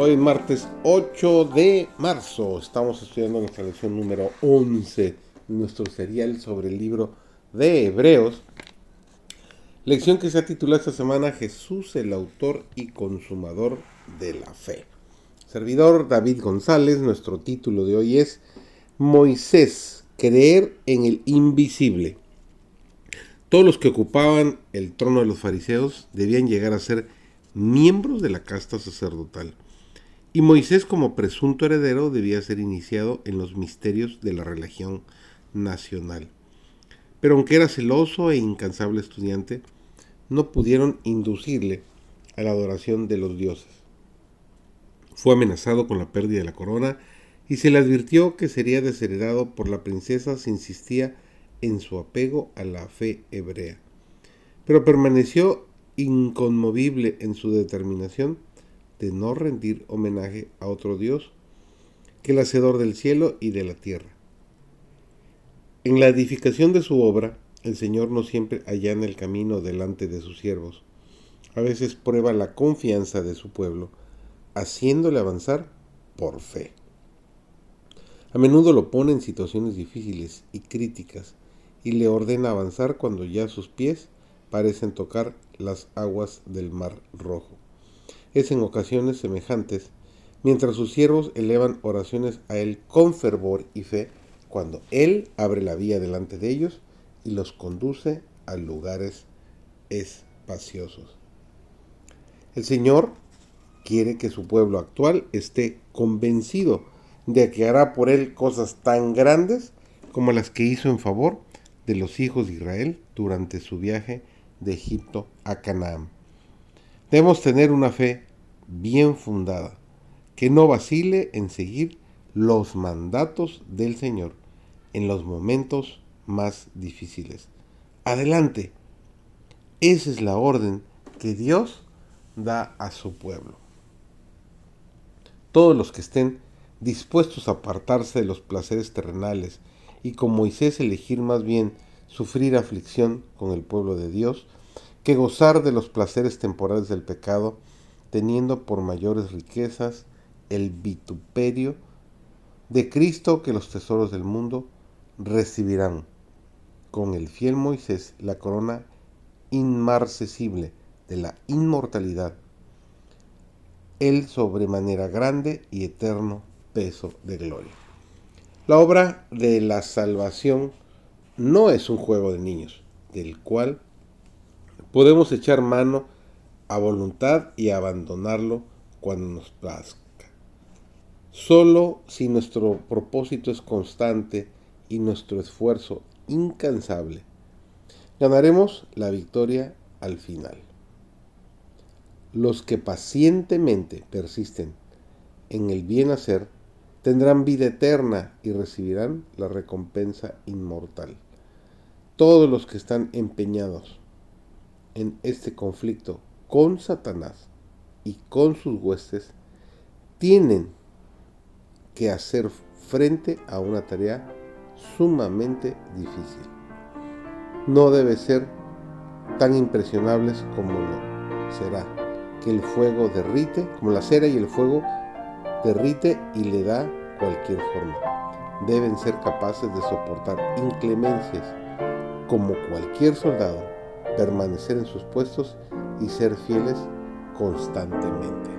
Hoy martes 8 de marzo estamos estudiando nuestra lección número 11 de nuestro serial sobre el libro de Hebreos. Lección que se ha titulado esta semana Jesús el autor y consumador de la fe. Servidor David González, nuestro título de hoy es Moisés, creer en el invisible. Todos los que ocupaban el trono de los fariseos debían llegar a ser miembros de la casta sacerdotal y Moisés como presunto heredero debía ser iniciado en los misterios de la religión nacional. Pero aunque era celoso e incansable estudiante, no pudieron inducirle a la adoración de los dioses. Fue amenazado con la pérdida de la corona y se le advirtió que sería desheredado por la princesa si insistía en su apego a la fe hebrea. Pero permaneció inconmovible en su determinación de no rendir homenaje a otro Dios que el Hacedor del cielo y de la tierra. En la edificación de su obra, el Señor no siempre allana el camino delante de sus siervos. A veces prueba la confianza de su pueblo, haciéndole avanzar por fe. A menudo lo pone en situaciones difíciles y críticas y le ordena avanzar cuando ya sus pies parecen tocar las aguas del mar rojo es en ocasiones semejantes, mientras sus siervos elevan oraciones a Él con fervor y fe, cuando Él abre la vía delante de ellos y los conduce a lugares espaciosos. El Señor quiere que su pueblo actual esté convencido de que hará por Él cosas tan grandes como las que hizo en favor de los hijos de Israel durante su viaje de Egipto a Canaán. Debemos tener una fe bien fundada, que no vacile en seguir los mandatos del Señor en los momentos más difíciles. Adelante. Esa es la orden que Dios da a su pueblo. Todos los que estén dispuestos a apartarse de los placeres terrenales y con Moisés elegir más bien sufrir aflicción con el pueblo de Dios, que gozar de los placeres temporales del pecado, teniendo por mayores riquezas el vituperio de Cristo que los tesoros del mundo recibirán con el fiel Moisés la corona inmarcesible de la inmortalidad, el sobremanera grande y eterno peso de gloria. La obra de la salvación no es un juego de niños, del cual podemos echar mano a voluntad y abandonarlo cuando nos plazca. Solo si nuestro propósito es constante y nuestro esfuerzo incansable, ganaremos la victoria al final. Los que pacientemente persisten en el bien hacer tendrán vida eterna y recibirán la recompensa inmortal. Todos los que están empeñados en este conflicto con Satanás y con sus huestes tienen que hacer frente a una tarea sumamente difícil. No debe ser tan impresionables como lo será, que el fuego derrite, como la cera y el fuego derrite y le da cualquier forma. Deben ser capaces de soportar inclemencias como cualquier soldado, permanecer en sus puestos y ser fieles constantemente.